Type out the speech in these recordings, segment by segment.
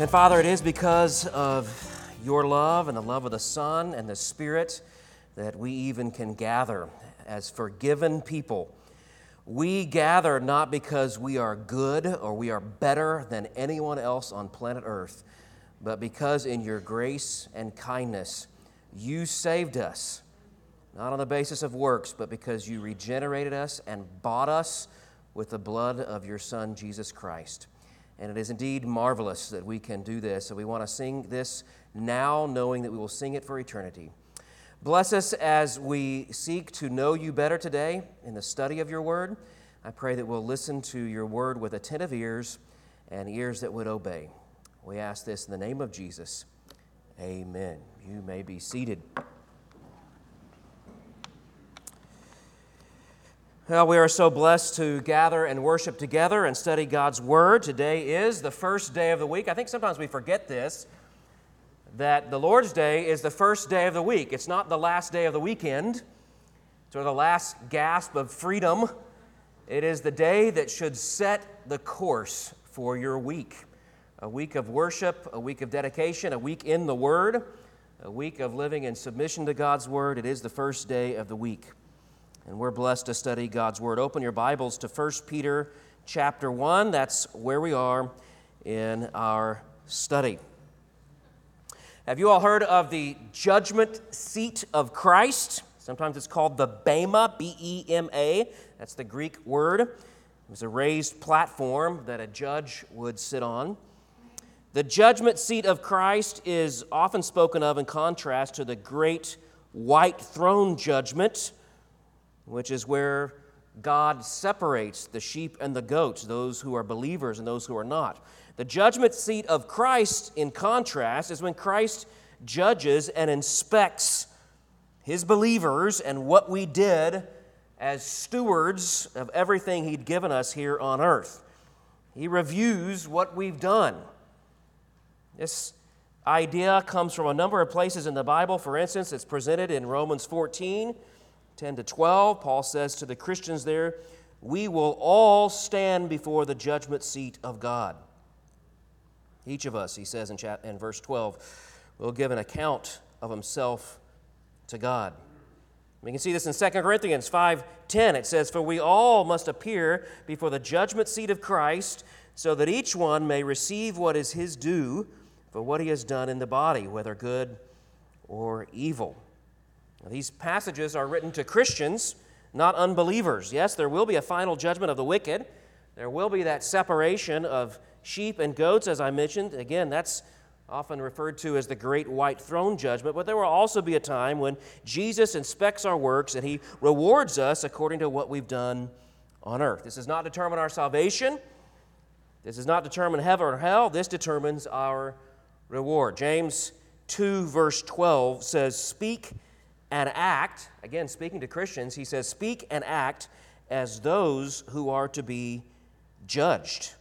And Father, it is because of your love and the love of the Son and the Spirit that we even can gather as forgiven people. We gather not because we are good or we are better than anyone else on planet Earth, but because in your grace and kindness you saved us, not on the basis of works, but because you regenerated us and bought us with the blood of your Son, Jesus Christ. And it is indeed marvelous that we can do this. So we want to sing this now, knowing that we will sing it for eternity. Bless us as we seek to know you better today in the study of your word. I pray that we'll listen to your word with attentive ears and ears that would obey. We ask this in the name of Jesus. Amen. You may be seated. Well, we are so blessed to gather and worship together and study God's Word. Today is the first day of the week. I think sometimes we forget this that the Lord's Day is the first day of the week. It's not the last day of the weekend, it's sort of the last gasp of freedom. It is the day that should set the course for your week. A week of worship, a week of dedication, a week in the Word, a week of living in submission to God's Word. It is the first day of the week and we're blessed to study God's Word. Open your Bibles to 1 Peter chapter 1. That's where we are in our study. Have you all heard of the judgment seat of Christ? Sometimes it's called the Bema, B E M A. That's the Greek word. It was a raised platform that a judge would sit on. The judgment seat of Christ is often spoken of in contrast to the great white throne judgment which is where God separates the sheep and the goats, those who are believers and those who are not. The judgment seat of Christ, in contrast, is when Christ judges and inspects his believers and what we did as stewards of everything he'd given us here on earth. He reviews what we've done. This idea comes from a number of places in the Bible. For instance, it's presented in Romans 14 10 to 12, Paul says to the Christians there, We will all stand before the judgment seat of God. Each of us, he says in, chat, in verse 12, will give an account of himself to God. We can see this in 2 Corinthians 5:10. It says, "For we all must appear before the judgment seat of Christ, so that each one may receive what is his due for what he has done in the body, whether good or evil." These passages are written to Christians, not unbelievers. Yes, there will be a final judgment of the wicked. There will be that separation of sheep and goats, as I mentioned. Again, that's often referred to as the great white throne judgment. But there will also be a time when Jesus inspects our works and he rewards us according to what we've done on earth. This does not determine our salvation. This does not determine heaven or hell. This determines our reward. James 2, verse 12 says, Speak and act, again, speaking to Christians, he says, speak and act as those who are to be judged.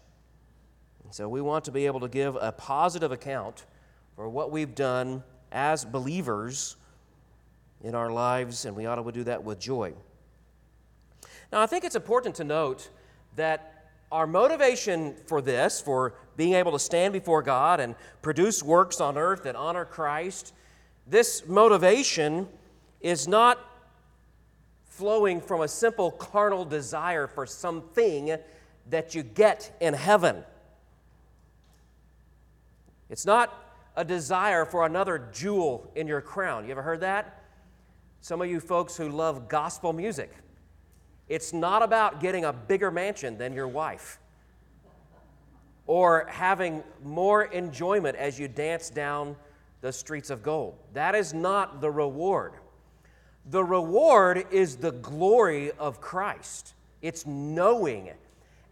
And so we want to be able to give a positive account for what we've done as believers in our lives, and we ought to do that with joy. Now, I think it's important to note that our motivation for this, for being able to stand before God and produce works on earth that honor Christ, this motivation is not flowing from a simple carnal desire for something that you get in heaven. It's not a desire for another jewel in your crown. You ever heard that? Some of you folks who love gospel music. It's not about getting a bigger mansion than your wife or having more enjoyment as you dance down the streets of gold. That is not the reward. The reward is the glory of Christ. It's knowing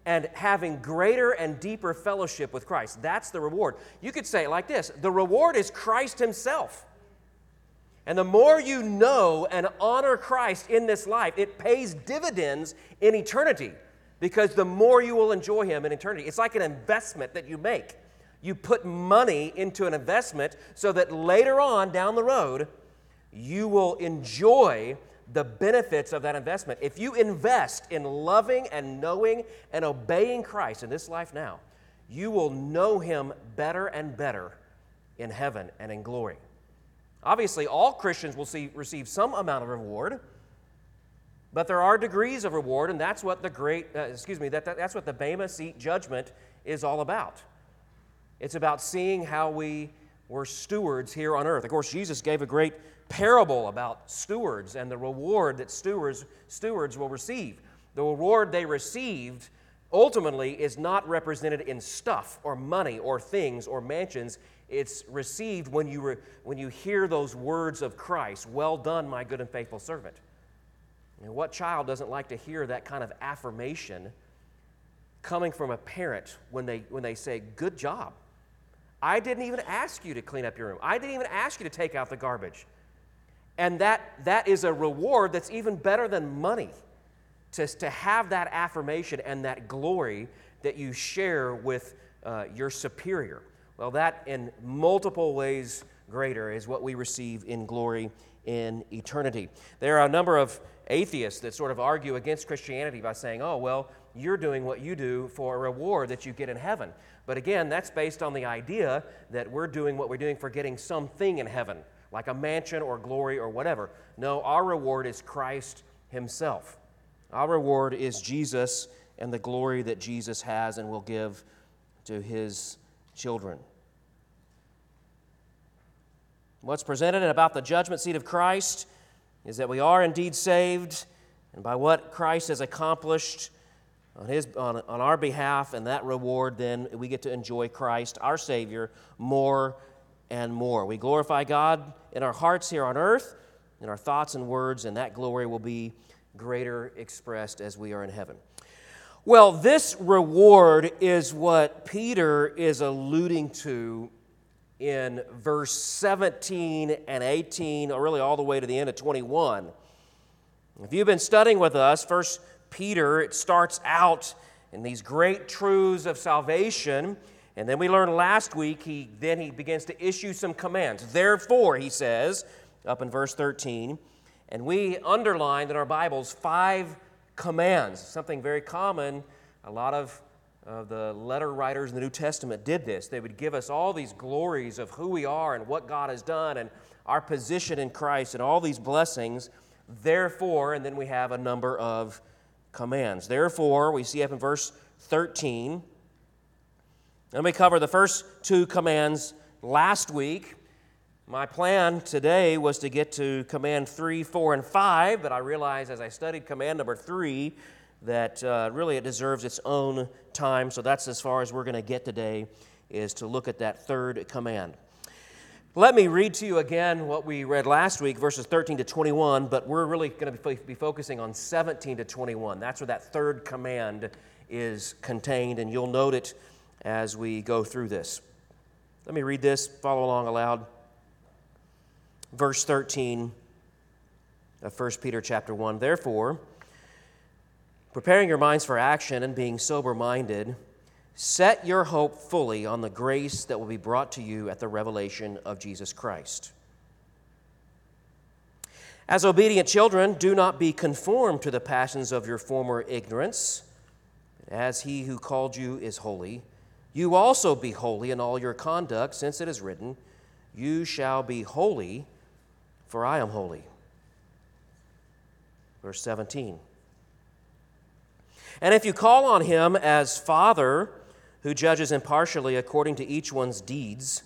and having greater and deeper fellowship with Christ. That's the reward. You could say it like this the reward is Christ Himself. And the more you know and honor Christ in this life, it pays dividends in eternity because the more you will enjoy Him in eternity. It's like an investment that you make. You put money into an investment so that later on down the road, you will enjoy the benefits of that investment. If you invest in loving and knowing and obeying Christ in this life now, you will know him better and better in heaven and in glory. Obviously, all Christians will see, receive some amount of reward, but there are degrees of reward, and that's what the great, uh, excuse me, that, that, that's what the Bema Seat judgment is all about. It's about seeing how we were stewards here on earth. Of course, Jesus gave a great parable about stewards and the reward that stewards, stewards will receive. The reward they received ultimately is not represented in stuff or money or things or mansions. It's received when you, re, when you hear those words of Christ Well done, my good and faithful servant. And what child doesn't like to hear that kind of affirmation coming from a parent when they, when they say, Good job? I didn't even ask you to clean up your room. I didn't even ask you to take out the garbage. And that, that is a reward that's even better than money to, to have that affirmation and that glory that you share with uh, your superior. Well, that in multiple ways greater is what we receive in glory in eternity. There are a number of atheists that sort of argue against Christianity by saying, oh, well, you're doing what you do for a reward that you get in heaven. But again, that's based on the idea that we're doing what we're doing for getting something in heaven, like a mansion or glory or whatever. No, our reward is Christ Himself. Our reward is Jesus and the glory that Jesus has and will give to His children. What's presented about the judgment seat of Christ is that we are indeed saved, and by what Christ has accomplished on, his, on, on our behalf, and that reward, then we get to enjoy Christ, our Savior, more and more. We glorify God in our hearts here on earth, in our thoughts and words, and that glory will be greater expressed as we are in heaven. Well, this reward is what Peter is alluding to in verse 17 and 18, or really all the way to the end of 21. If you've been studying with us, First Peter, it starts out in these great truths of salvation. And then we learned last week, he then he begins to issue some commands. Therefore, he says, up in verse 13, and we underlined in our Bibles five commands, something very common. A lot of uh, the letter writers in the New Testament did this. They would give us all these glories of who we are and what God has done and our position in Christ and all these blessings. Therefore, and then we have a number of commands. Therefore, we see up in verse 13. Let me cover the first two commands last week. My plan today was to get to command 3, 4, and 5, but I realized as I studied command number 3 that uh, really it deserves its own time. So that's as far as we're going to get today, is to look at that third command. Let me read to you again what we read last week, verses 13 to 21, but we're really going to be focusing on 17 to 21. That's where that third command is contained, and you'll note it as we go through this. Let me read this, follow along aloud. Verse 13 of 1 Peter chapter 1. Therefore, preparing your minds for action and being sober minded, Set your hope fully on the grace that will be brought to you at the revelation of Jesus Christ. As obedient children, do not be conformed to the passions of your former ignorance. As he who called you is holy, you also be holy in all your conduct, since it is written, You shall be holy, for I am holy. Verse 17. And if you call on him as Father, who judges impartially according to each one's deeds,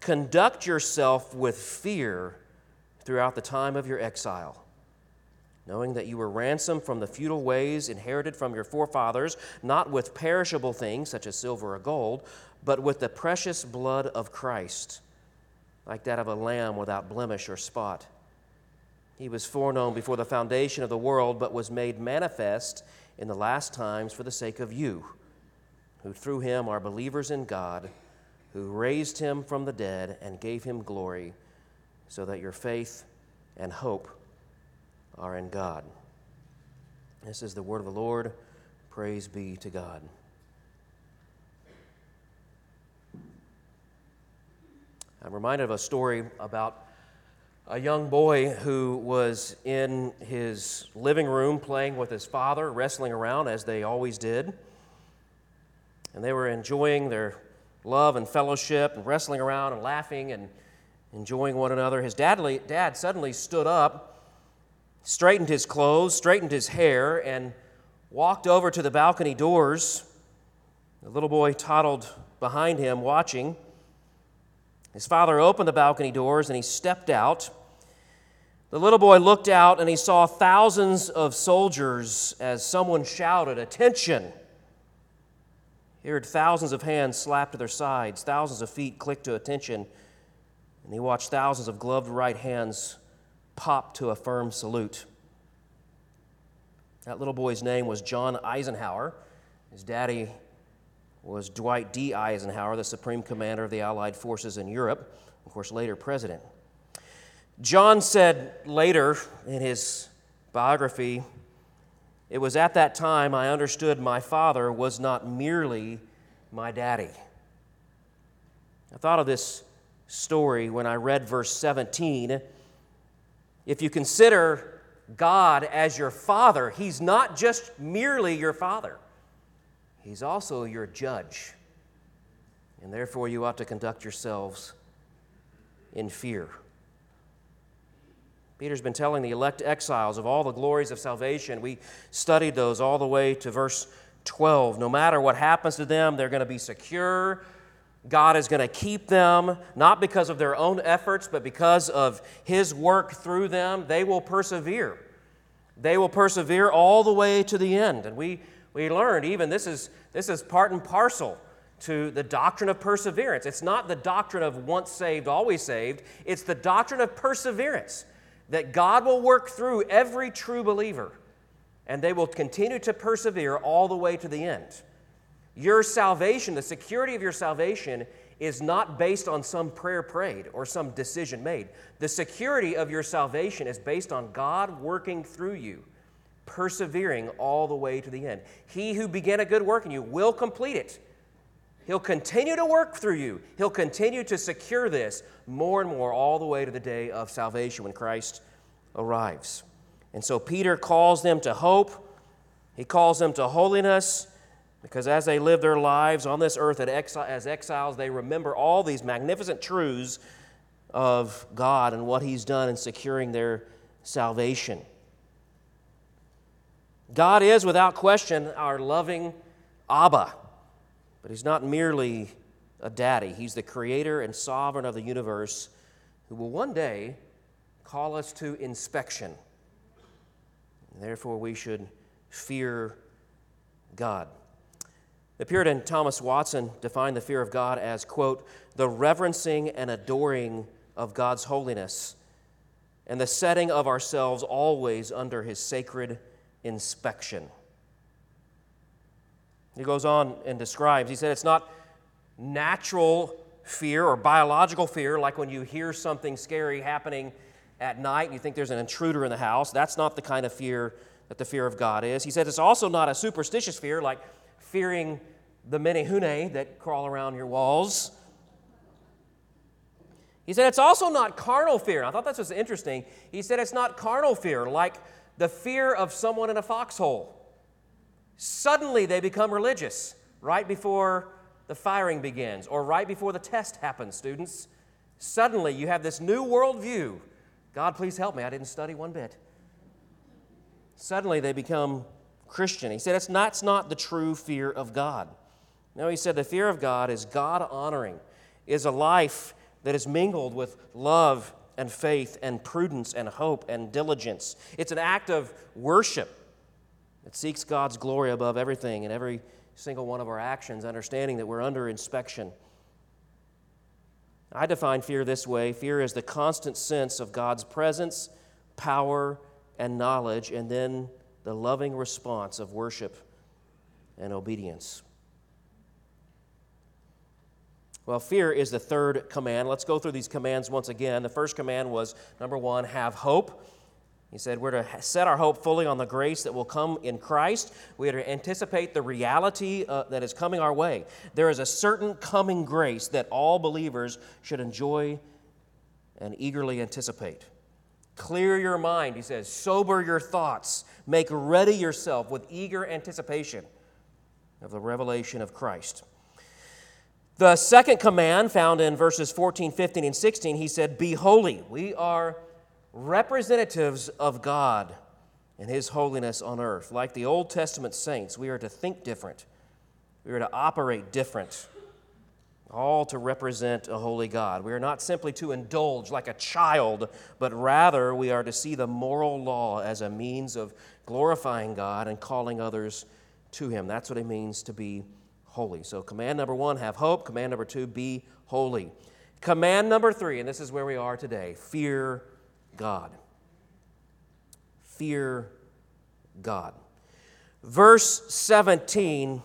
conduct yourself with fear throughout the time of your exile, knowing that you were ransomed from the futile ways inherited from your forefathers, not with perishable things such as silver or gold, but with the precious blood of Christ, like that of a lamb without blemish or spot. He was foreknown before the foundation of the world, but was made manifest in the last times for the sake of you who through him are believers in God, who raised him from the dead and gave him glory, so that your faith and hope are in God. This is the word of the Lord. Praise be to God. I'm reminded of a story about a young boy who was in his living room playing with his father, wrestling around as they always did. And they were enjoying their love and fellowship and wrestling around and laughing and enjoying one another. His dad, suddenly stood up, straightened his clothes, straightened his hair, and walked over to the balcony doors. The little boy toddled behind him, watching. His father opened the balcony doors and he stepped out. The little boy looked out and he saw thousands of soldiers as someone shouted, Attention! He heard thousands of hands slap to their sides, thousands of feet click to attention, and he watched thousands of gloved right hands pop to a firm salute. That little boy's name was John Eisenhower. His daddy was Dwight D. Eisenhower, the supreme commander of the Allied forces in Europe, of course, later president. John said later in his biography, It was at that time I understood my father was not merely my daddy. I thought of this story when I read verse 17. If you consider God as your father, he's not just merely your father, he's also your judge. And therefore, you ought to conduct yourselves in fear. Peter's been telling the elect exiles of all the glories of salvation. We studied those all the way to verse 12. No matter what happens to them, they're going to be secure. God is going to keep them, not because of their own efforts, but because of His work through them. They will persevere. They will persevere all the way to the end. And we, we learned even this is, this is part and parcel to the doctrine of perseverance. It's not the doctrine of once saved, always saved, it's the doctrine of perseverance that God will work through every true believer and they will continue to persevere all the way to the end. Your salvation, the security of your salvation, is not based on some prayer prayed or some decision made. The security of your salvation is based on God working through you, persevering all the way to the end. He who began a good work in you will complete it. He'll continue to work through you. He'll continue to secure this more and more all the way to the day of salvation when Christ arrives. And so Peter calls them to hope, he calls them to holiness, because as they live their lives on this earth as exiles, they remember all these magnificent truths of God and what He's done in securing their salvation. God is, without question, our loving Abba. But he's not merely a daddy, he's the creator and sovereign of the universe who will one day call us to inspection. And therefore, we should fear God. The Puritan Thomas Watson defined the fear of God as, quote, the reverencing and adoring of God's holiness and the setting of ourselves always under his sacred inspection. He goes on and describes, he said, it's not natural fear or biological fear, like when you hear something scary happening at night and you think there's an intruder in the house. That's not the kind of fear that the fear of God is. He said it's also not a superstitious fear, like fearing the menehune that crawl around your walls. He said it's also not carnal fear. And I thought that was interesting. He said it's not carnal fear, like the fear of someone in a foxhole. Suddenly they become religious right before the firing begins or right before the test happens, students. Suddenly you have this new worldview. God, please help me. I didn't study one bit. Suddenly they become Christian. He said it's not, it's not the true fear of God. No, he said the fear of God is God honoring, is a life that is mingled with love and faith and prudence and hope and diligence. It's an act of worship it seeks God's glory above everything and every single one of our actions, understanding that we're under inspection. I define fear this way fear is the constant sense of God's presence, power, and knowledge, and then the loving response of worship and obedience. Well, fear is the third command. Let's go through these commands once again. The first command was number one, have hope. He said, We're to set our hope fully on the grace that will come in Christ. We are to anticipate the reality uh, that is coming our way. There is a certain coming grace that all believers should enjoy and eagerly anticipate. Clear your mind, he says, sober your thoughts, make ready yourself with eager anticipation. of the revelation of Christ. The second command, found in verses 14, 15, and 16, he said, Be holy. We are representatives of God and His holiness on earth. Like the Old Testament saints, we are to think different, we are to operate different, all to represent a holy God. We are not simply to indulge like a child, but rather we are to see the moral law as a means of glorifying God and calling others to Him. That's what it means to be holy. So, command number one, have hope. Command number two, be holy. Command number three, and this is where we are today fear God. Fear God. Verse 17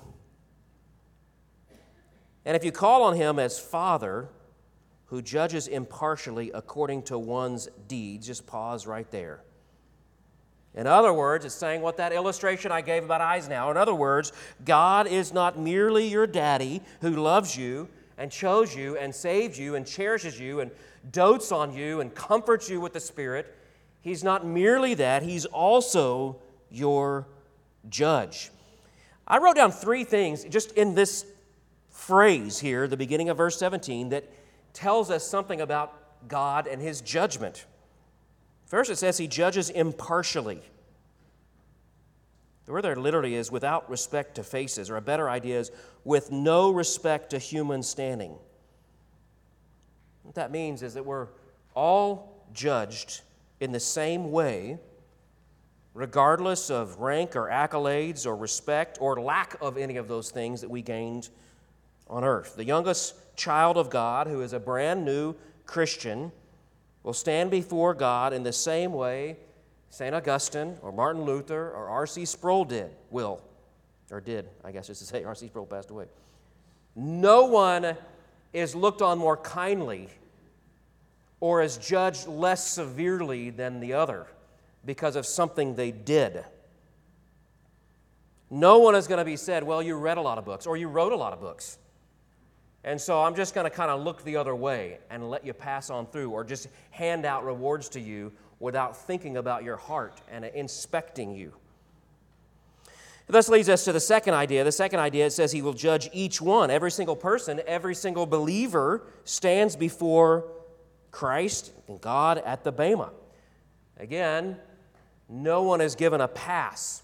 And if you call on him as Father, who judges impartially according to one's deeds, just pause right there. In other words, it's saying what that illustration I gave about Eisenhower. In other words, God is not merely your daddy who loves you and chose you and saved you and cherishes you and dotes on you and comforts you with the Spirit. He's not merely that, He's also your judge. I wrote down three things just in this phrase here, the beginning of verse 17, that tells us something about God and His judgment. First, it says He judges impartially. The word there literally is without respect to faces, or a better idea is with no respect to human standing. What that means is that we're all judged in the same way, regardless of rank or accolades or respect or lack of any of those things that we gained on earth. The youngest child of God, who is a brand new Christian, will stand before God in the same way St. Augustine or Martin Luther or R.C. Sproul did, will, or did, I guess just to say, R.C. Sproul passed away. No one is looked on more kindly or is judged less severely than the other because of something they did. No one is going to be said, well, you read a lot of books or you wrote a lot of books. And so I'm just going to kind of look the other way and let you pass on through or just hand out rewards to you without thinking about your heart and inspecting you. This leads us to the second idea. The second idea it says he will judge each one. Every single person, every single believer stands before Christ and God at the Bema. Again, no one is given a pass.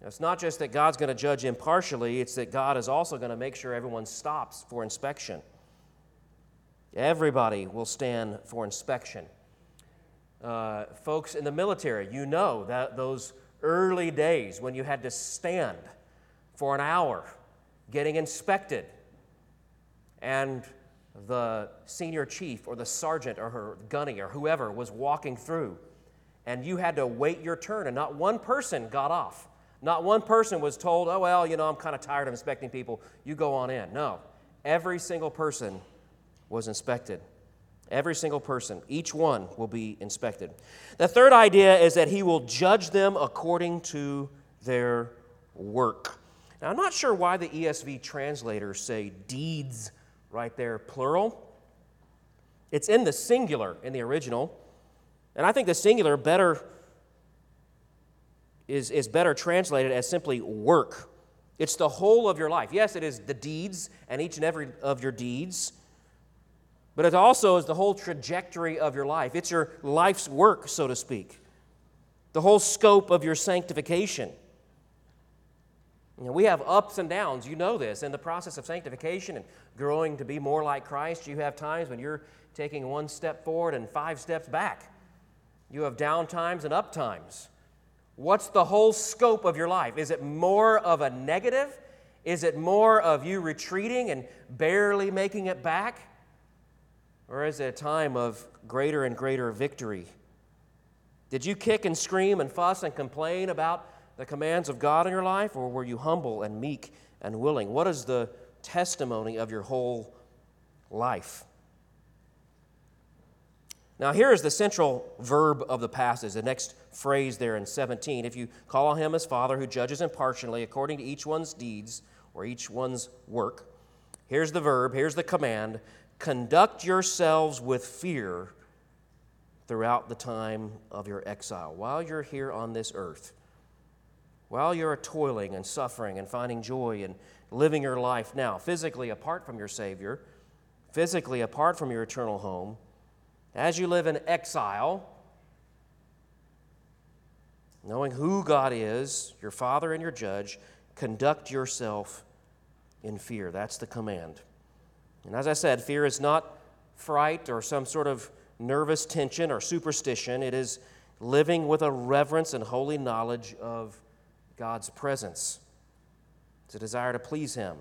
It's not just that God's going to judge impartially, it's that God is also going to make sure everyone stops for inspection. Everybody will stand for inspection. Uh, folks in the military, you know that those early days when you had to stand for an hour getting inspected, and the senior chief or the sergeant or her gunny or whoever was walking through, and you had to wait your turn, and not one person got off. Not one person was told, oh, well, you know, I'm kind of tired of inspecting people. You go on in. No. Every single person was inspected. Every single person, each one will be inspected. The third idea is that he will judge them according to their work. Now, I'm not sure why the ESV translators say deeds right there, plural. It's in the singular in the original. And I think the singular better is, is better translated as simply work. It's the whole of your life. Yes, it is the deeds and each and every of your deeds, but it also is the whole trajectory of your life. It's your life's work, so to speak, the whole scope of your sanctification. You know, we have ups and downs. You know this. In the process of sanctification and growing to be more like Christ, you have times when you're taking one step forward and five steps back. You have down times and up times. What's the whole scope of your life? Is it more of a negative? Is it more of you retreating and barely making it back? Or is it a time of greater and greater victory? Did you kick and scream and fuss and complain about the commands of God in your life, or were you humble and meek and willing? What is the testimony of your whole life? Now, here is the central verb of the passage, the next phrase there in 17. If you call on him as Father who judges impartially according to each one's deeds or each one's work, here's the verb, here's the command conduct yourselves with fear throughout the time of your exile, while you're here on this earth. while you're toiling and suffering and finding joy and living your life now, physically apart from your Savior, physically apart from your eternal home, as you live in exile, knowing who God is, your Father and your Judge, conduct yourself in fear. That's the command. And as I said, fear is not fright or some sort of nervous tension or superstition. It is living with a reverence and holy knowledge of God's presence. It's a desire to please Him.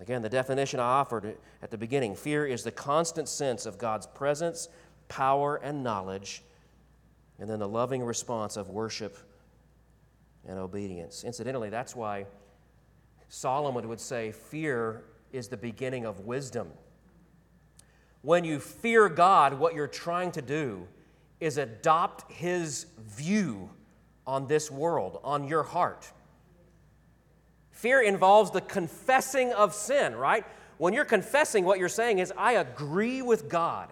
Again, the definition I offered at the beginning fear is the constant sense of God's presence, power, and knowledge, and then the loving response of worship and obedience. Incidentally, that's why Solomon would say fear is the beginning of wisdom. When you fear God, what you're trying to do is adopt His view on this world, on your heart. Fear involves the confessing of sin, right? When you're confessing, what you're saying is, I agree with God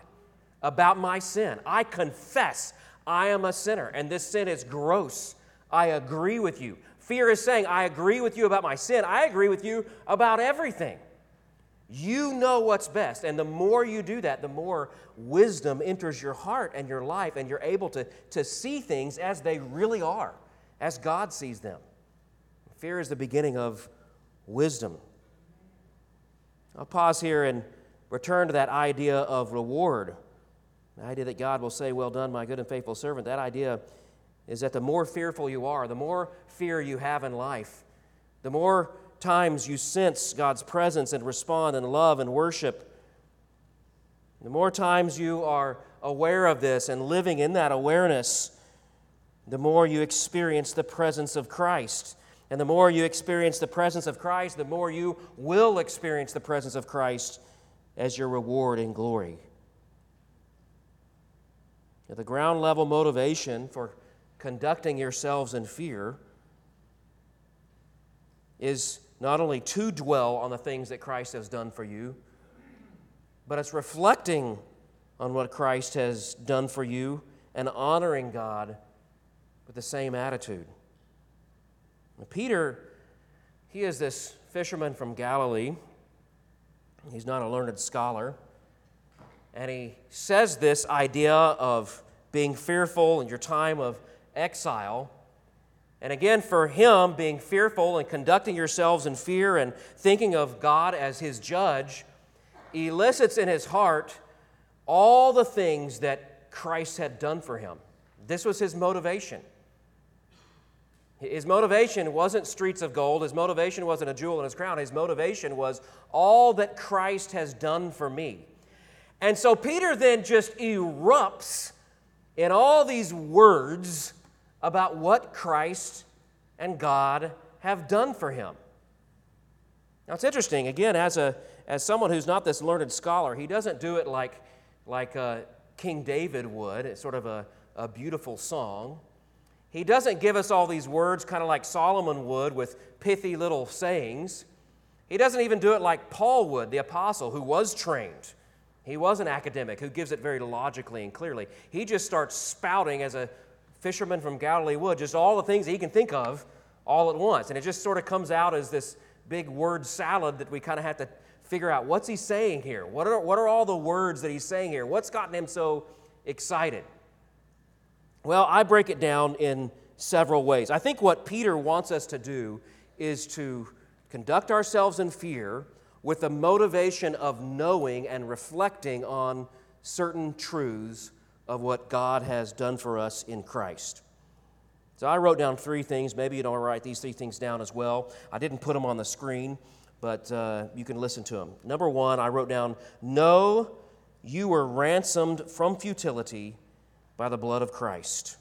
about my sin. I confess I am a sinner, and this sin is gross. I agree with you. Fear is saying, I agree with you about my sin. I agree with you about everything. You know what's best. And the more you do that, the more wisdom enters your heart and your life, and you're able to, to see things as they really are, as God sees them. Fear is the beginning of wisdom. I'll pause here and return to that idea of reward. The idea that God will say, Well done, my good and faithful servant. That idea is that the more fearful you are, the more fear you have in life, the more times you sense God's presence and respond in love and worship, the more times you are aware of this and living in that awareness, the more you experience the presence of Christ. And the more you experience the presence of Christ, the more you will experience the presence of Christ as your reward in glory. Now, the ground level motivation for conducting yourselves in fear is not only to dwell on the things that Christ has done for you, but it's reflecting on what Christ has done for you and honoring God with the same attitude. Peter, he is this fisherman from Galilee. He's not a learned scholar. And he says this idea of being fearful in your time of exile. And again, for him, being fearful and conducting yourselves in fear and thinking of God as his judge elicits in his heart all the things that Christ had done for him. This was his motivation. His motivation wasn't streets of gold. His motivation wasn't a jewel in his crown. His motivation was all that Christ has done for me. And so Peter then just erupts in all these words about what Christ and God have done for him. Now it's interesting, again, as, a, as someone who's not this learned scholar, he doesn't do it like, like uh, King David would. It's sort of a, a beautiful song. He doesn't give us all these words kind of like Solomon would with pithy little sayings. He doesn't even do it like Paul would, the apostle, who was trained. He was an academic who gives it very logically and clearly. He just starts spouting as a fisherman from Galilee would, just all the things that he can think of all at once. And it just sort of comes out as this big word salad that we kind of have to figure out what's he saying here? What are, what are all the words that he's saying here? What's gotten him so excited? Well, I break it down in several ways. I think what Peter wants us to do is to conduct ourselves in fear with the motivation of knowing and reflecting on certain truths of what God has done for us in Christ. So I wrote down three things. Maybe you don't write these three things down as well. I didn't put them on the screen, but uh, you can listen to them. Number one, I wrote down, Know you were ransomed from futility by the blood of Christ.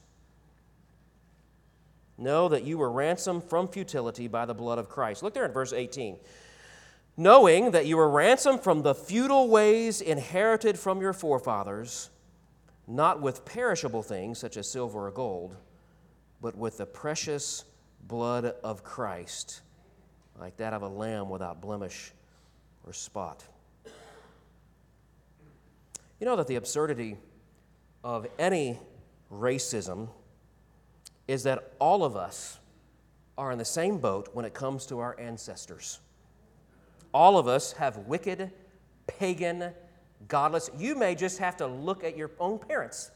Know that you were ransomed from futility by the blood of Christ. Look there in verse 18. Knowing that you were ransomed from the futile ways inherited from your forefathers, not with perishable things such as silver or gold, but with the precious blood of Christ, like that of a lamb without blemish or spot. You know that the absurdity of any racism is that all of us, are in the same boat when it comes to our ancestors. All of us have wicked, pagan, godless. You may just have to look at your own parents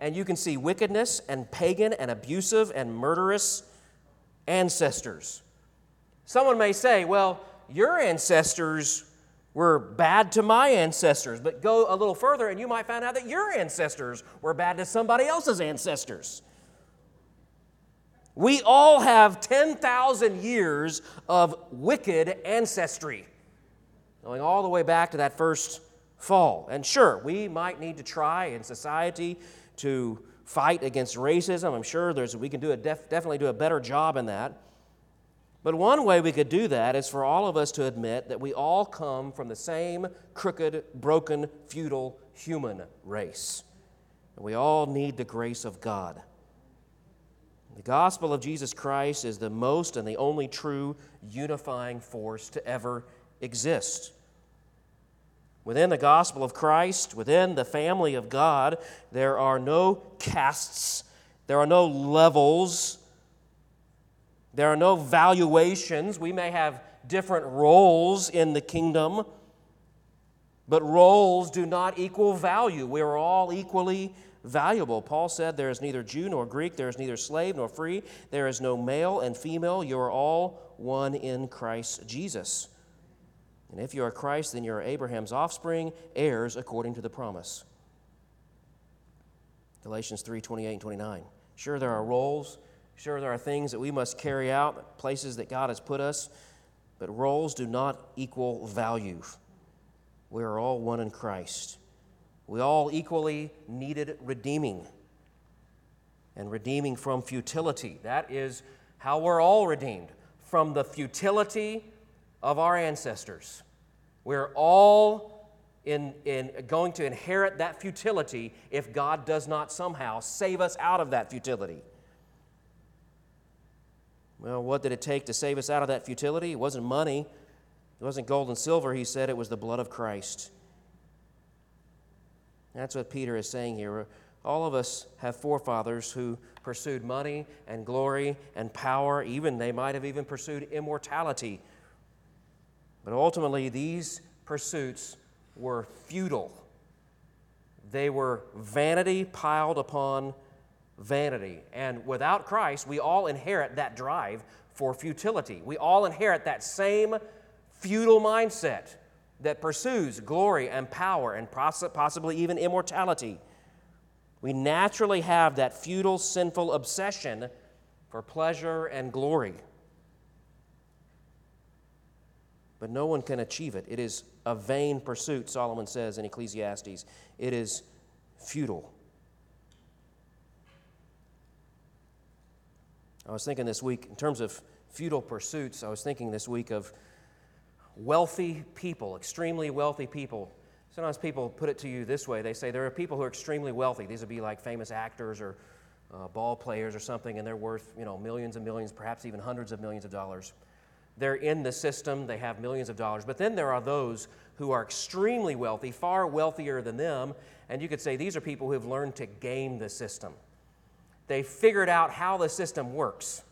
and you can see wickedness and pagan and abusive and murderous ancestors. Someone may say, well, your ancestors were bad to my ancestors, but go a little further and you might find out that your ancestors were bad to somebody else's ancestors. We all have 10,000 years of wicked ancestry, going all the way back to that first fall. And sure, we might need to try in society to fight against racism. I'm sure there's, we can do a def, definitely do a better job in that. But one way we could do that is for all of us to admit that we all come from the same crooked, broken, feudal human race. And we all need the grace of God. The gospel of Jesus Christ is the most and the only true unifying force to ever exist. Within the gospel of Christ, within the family of God, there are no castes, there are no levels, there are no valuations. We may have different roles in the kingdom, but roles do not equal value. We are all equally valuable. Paul said, There is neither Jew nor Greek, there is neither slave nor free, there is no male and female. You are all one in Christ Jesus. And if you are Christ, then you are Abraham's offspring, heirs according to the promise. Galatians 3 28 and 29. Sure, there are roles. Sure, there are things that we must carry out, places that God has put us, but roles do not equal value. We are all one in Christ. We all equally needed redeeming and redeeming from futility. That is how we're all redeemed from the futility of our ancestors. We're all in, in going to inherit that futility if God does not somehow save us out of that futility. Well, what did it take to save us out of that futility? It wasn't money, it wasn't gold and silver. He said it was the blood of Christ. That's what Peter is saying here. All of us have forefathers who pursued money and glory and power. Even they might have even pursued immortality but ultimately, these pursuits were futile. They were vanity piled upon vanity. And without Christ, we all inherit that drive for futility. We all inherit that same futile mindset that pursues glory and power and possibly even immortality. We naturally have that futile, sinful obsession for pleasure and glory but no one can achieve it. It is a vain pursuit, Solomon says in Ecclesiastes. It is futile. I was thinking this week, in terms of futile pursuits, I was thinking this week of wealthy people, extremely wealthy people. Sometimes people put it to you this way they say there are people who are extremely wealthy. These would be like famous actors or uh, ball players or something, and they're worth you know, millions and millions, perhaps even hundreds of millions of dollars. They're in the system, they have millions of dollars. But then there are those who are extremely wealthy, far wealthier than them, and you could say these are people who have learned to game the system. They figured out how the system works.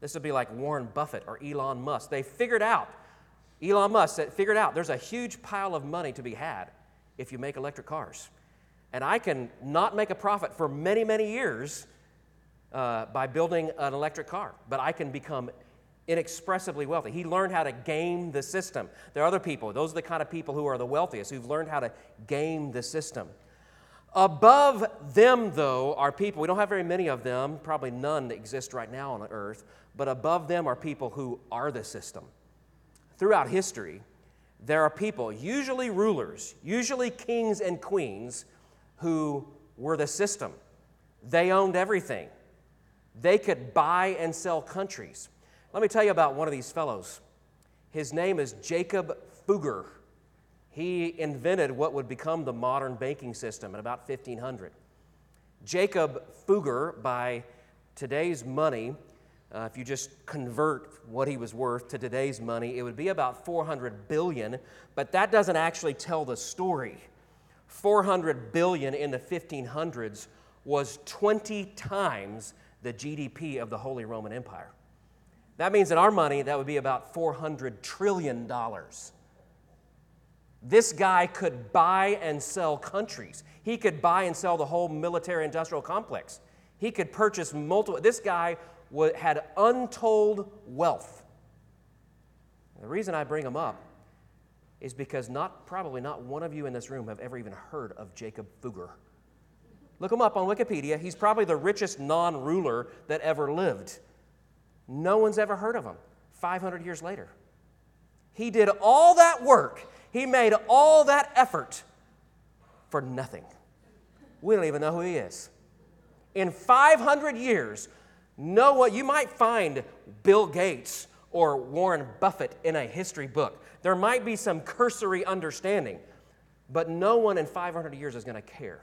This would be like Warren Buffett or Elon Musk. They figured out, Elon Musk figured out there's a huge pile of money to be had if you make electric cars. And I can not make a profit for many, many years uh, by building an electric car, but I can become inexpressibly wealthy. He learned how to game the system. There are other people, those are the kind of people who are the wealthiest, who've learned how to game the system. Above them, though, are people, we don't have very many of them, probably none that exist right now on earth, but above them are people who are the system. Throughout history, there are people, usually rulers, usually kings and queens, who were the system. They owned everything. They could buy and sell countries. Let me tell you about one of these fellows. His name is Jacob Fugger. He invented what would become the modern banking system in about 1500. Jacob Fugger, by today's money, uh, if you just convert what he was worth to today's money, it would be about 400 billion, but that doesn't actually tell the story. 400 billion in the 1500s was 20 times the GDP of the Holy Roman Empire. That means in our money, that would be about $400 trillion. This guy could buy and sell countries. He could buy and sell the whole military industrial complex. He could purchase multiple. This guy had untold wealth. The reason I bring him up is because not probably not one of you in this room have ever even heard of Jacob Fugger. Look him up on Wikipedia. He's probably the richest non-ruler that ever lived. No one's ever heard of him 500 years later. He did all that work, he made all that effort for nothing. We don't even know who he is. In 500 years, no one, you might find Bill Gates or Warren Buffett in a history book. There might be some cursory understanding, but no one in 500 years is going to care.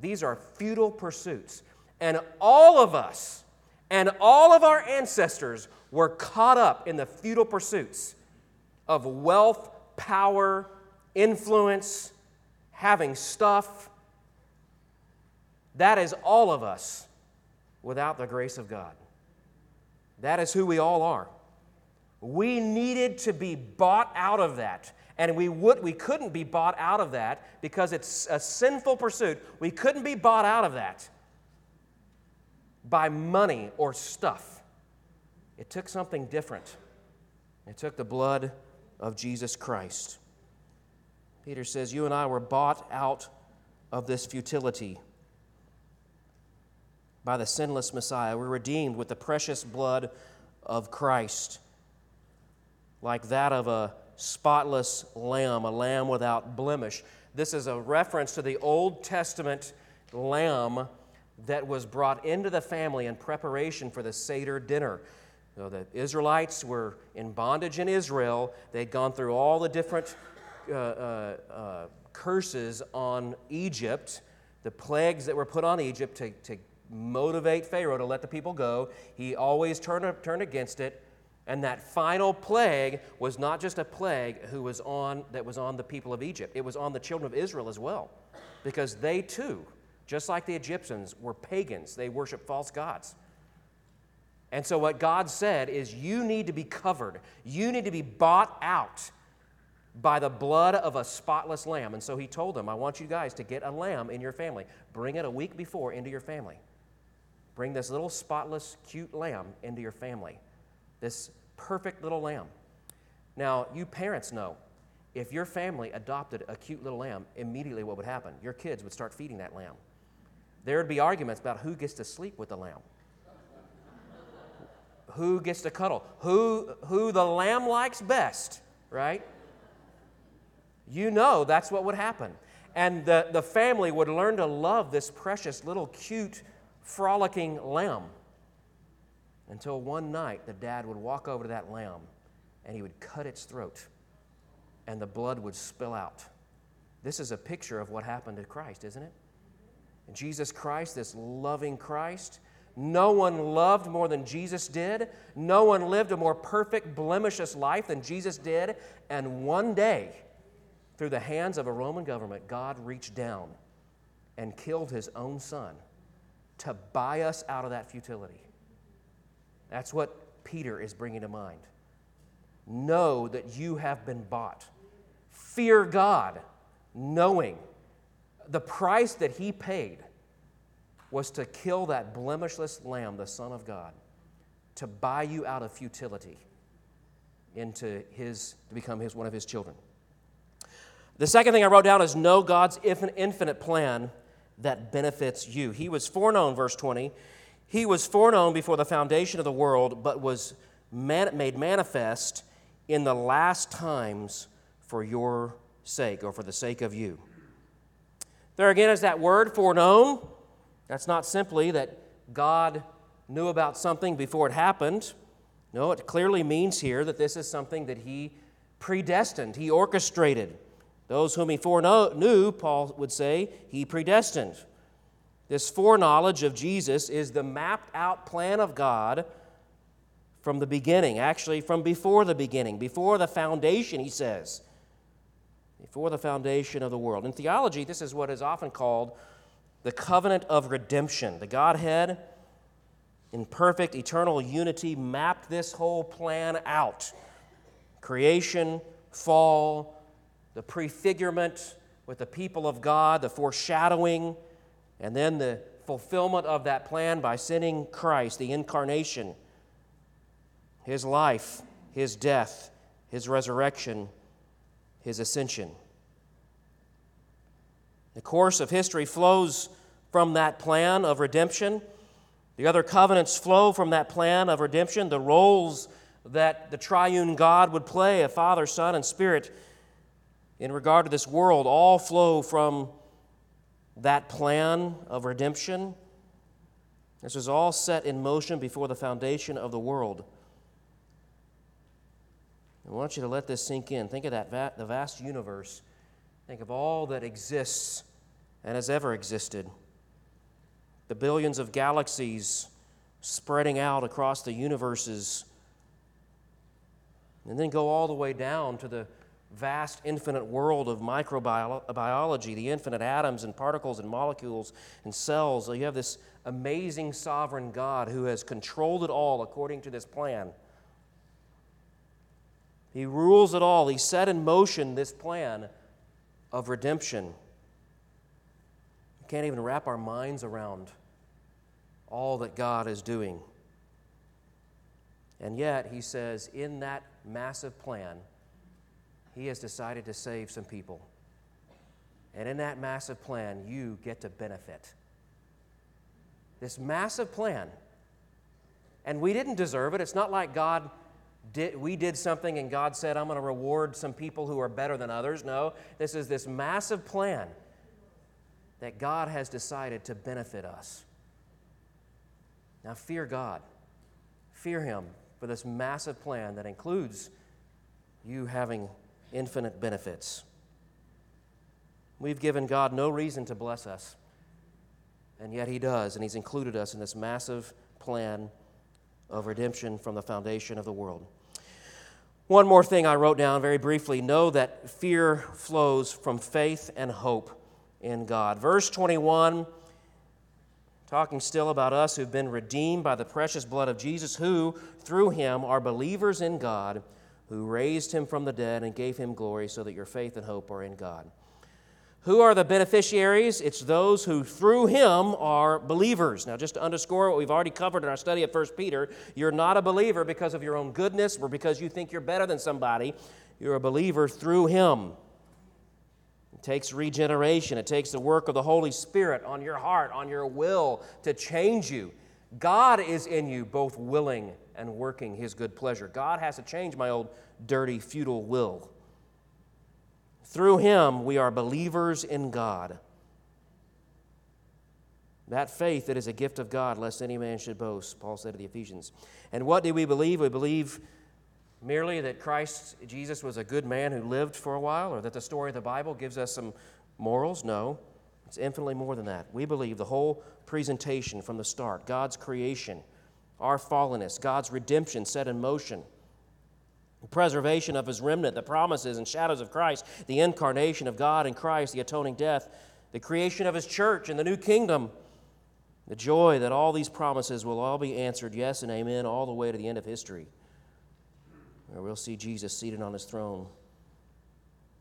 These are futile pursuits. And all of us and all of our ancestors were caught up in the futile pursuits of wealth, power, influence, having stuff. That is all of us without the grace of God. That is who we all are. We needed to be bought out of that. And we, would, we couldn't be bought out of that because it's a sinful pursuit. We couldn't be bought out of that by money or stuff. It took something different. It took the blood of Jesus Christ. Peter says, You and I were bought out of this futility by the sinless Messiah. We're redeemed with the precious blood of Christ, like that of a spotless lamb, a lamb without blemish. This is a reference to the Old Testament lamb that was brought into the family in preparation for the Seder dinner. The Israelites were in bondage in Israel. They'd gone through all the different uh, uh, uh, curses on Egypt, the plagues that were put on Egypt to, to motivate Pharaoh to let the people go. He always turned, turned against it. And that final plague was not just a plague who was on, that was on the people of Egypt, it was on the children of Israel as well, because they too just like the Egyptians were pagans, they worshiped false gods. And so, what God said is, you need to be covered, you need to be bought out by the blood of a spotless lamb. And so, He told them, I want you guys to get a lamb in your family. Bring it a week before into your family. Bring this little spotless, cute lamb into your family. This perfect little lamb. Now, you parents know if your family adopted a cute little lamb, immediately what would happen? Your kids would start feeding that lamb there would be arguments about who gets to sleep with the lamb. who gets to cuddle? Who, who the lamb likes best, right? You know that's what would happen. And the, the family would learn to love this precious little cute, frolicking lamb until one night the dad would walk over to that lamb and he would cut its throat and the blood would spill out. This is a picture of what happened to Christ, isn't it? Jesus Christ, this loving Christ. No one loved more than Jesus did. No one lived a more perfect, blemishless life than Jesus did. And one day, through the hands of a Roman government, God reached down and killed his own son to buy us out of that futility. That's what Peter is bringing to mind. Know that you have been bought. Fear God, knowing the price that he paid was to kill that blemishless lamb, the Son of God, to buy you out of futility into his, to become his, one of his children. The second thing I wrote down is know God's infinite plan that benefits you. He was foreknown, verse 20. He was foreknown before the foundation of the world, but was man, made manifest in the last times for your sake, or for the sake of you. There again is that word foreknown. That's not simply that God knew about something before it happened. No, it clearly means here that this is something that He predestined, He orchestrated. Those whom He foreknew, Paul would say, He predestined. This foreknowledge of Jesus is the mapped out plan of God from the beginning, actually, from before the beginning, before the foundation, he says before the foundation of the world. In theology, this is what is often called the covenant of redemption. The Godhead in perfect eternal unity, mapped this whole plan out creation, fall, the prefigurement with the people of God, the foreshadowing, and then the fulfillment of that plan by sending Christ, the incarnation, his life, his death, his resurrection, his ascension. The course of history flows from that plan of redemption. The other covenants flow from that plan of redemption. The roles that the triune God would play, a Father, Son, and Spirit, in regard to this world, all flow from that plan of redemption. This was all set in motion before the foundation of the world. I want you to let this sink in. Think of that va- the vast universe. Think of all that exists and has ever existed. The billions of galaxies spreading out across the universes. And then go all the way down to the vast infinite world of microbiology, the infinite atoms and particles and molecules and cells. You have this amazing sovereign God who has controlled it all according to this plan. He rules it all. He set in motion this plan of redemption. We can't even wrap our minds around all that God is doing. And yet, he says, in that massive plan, he has decided to save some people. And in that massive plan, you get to benefit. This massive plan. And we didn't deserve it. It's not like God did, we did something and God said, I'm going to reward some people who are better than others. No, this is this massive plan that God has decided to benefit us. Now, fear God. Fear Him for this massive plan that includes you having infinite benefits. We've given God no reason to bless us, and yet He does, and He's included us in this massive plan of redemption from the foundation of the world. One more thing I wrote down very briefly know that fear flows from faith and hope in God. Verse 21, talking still about us who've been redeemed by the precious blood of Jesus, who, through him, are believers in God, who raised him from the dead and gave him glory, so that your faith and hope are in God. Who are the beneficiaries? It's those who through him are believers. Now, just to underscore what we've already covered in our study of 1 Peter, you're not a believer because of your own goodness or because you think you're better than somebody. You're a believer through him. It takes regeneration, it takes the work of the Holy Spirit on your heart, on your will to change you. God is in you, both willing and working his good pleasure. God has to change my old dirty, futile will. Through him, we are believers in God. That faith that is a gift of God, lest any man should boast, Paul said to the Ephesians. And what do we believe? We believe merely that Christ Jesus was a good man who lived for a while, or that the story of the Bible gives us some morals? No. It's infinitely more than that. We believe the whole presentation from the start God's creation, our fallenness, God's redemption set in motion preservation of his remnant, the promises and shadows of Christ, the incarnation of God in Christ, the atoning death, the creation of his church and the new kingdom, the joy that all these promises will all be answered yes and amen all the way to the end of history, where we'll see Jesus seated on his throne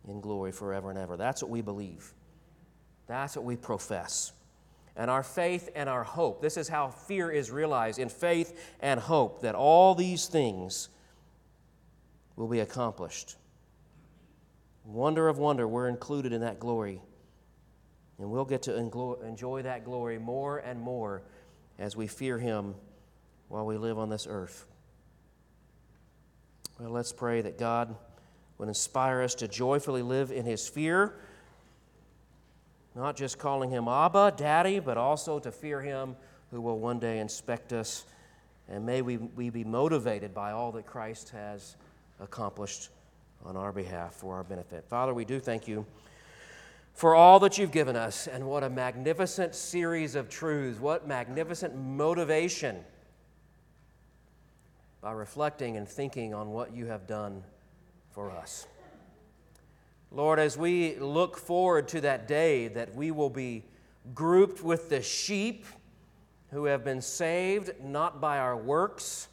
in glory forever and ever. That's what we believe. That's what we profess. And our faith and our hope. This is how fear is realized in faith and hope that all these things will be accomplished. Wonder of wonder, we're included in that glory. And we'll get to enjoy that glory more and more as we fear Him while we live on this earth. Well, let's pray that God would inspire us to joyfully live in His fear, not just calling Him Abba, Daddy, but also to fear Him who will one day inspect us. And may we, we be motivated by all that Christ has accomplished on our behalf for our benefit. Father, we do thank you for all that you've given us, and what a magnificent series of truths, what magnificent motivation by reflecting and thinking on what you have done for us. Lord, as we look forward to that day that we will be grouped with the sheep who have been saved not by our works,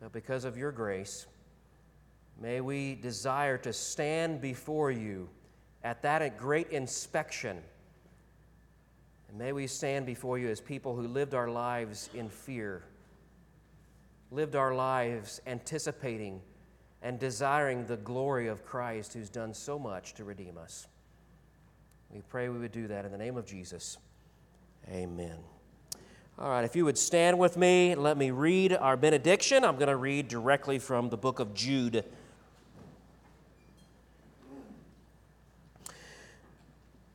but because of your grace, may we desire to stand before you at that great inspection. And may we stand before you as people who lived our lives in fear, lived our lives anticipating and desiring the glory of Christ who's done so much to redeem us. We pray we would do that in the name of Jesus. Amen. All right, if you would stand with me, let me read our benediction. I'm going to read directly from the book of Jude.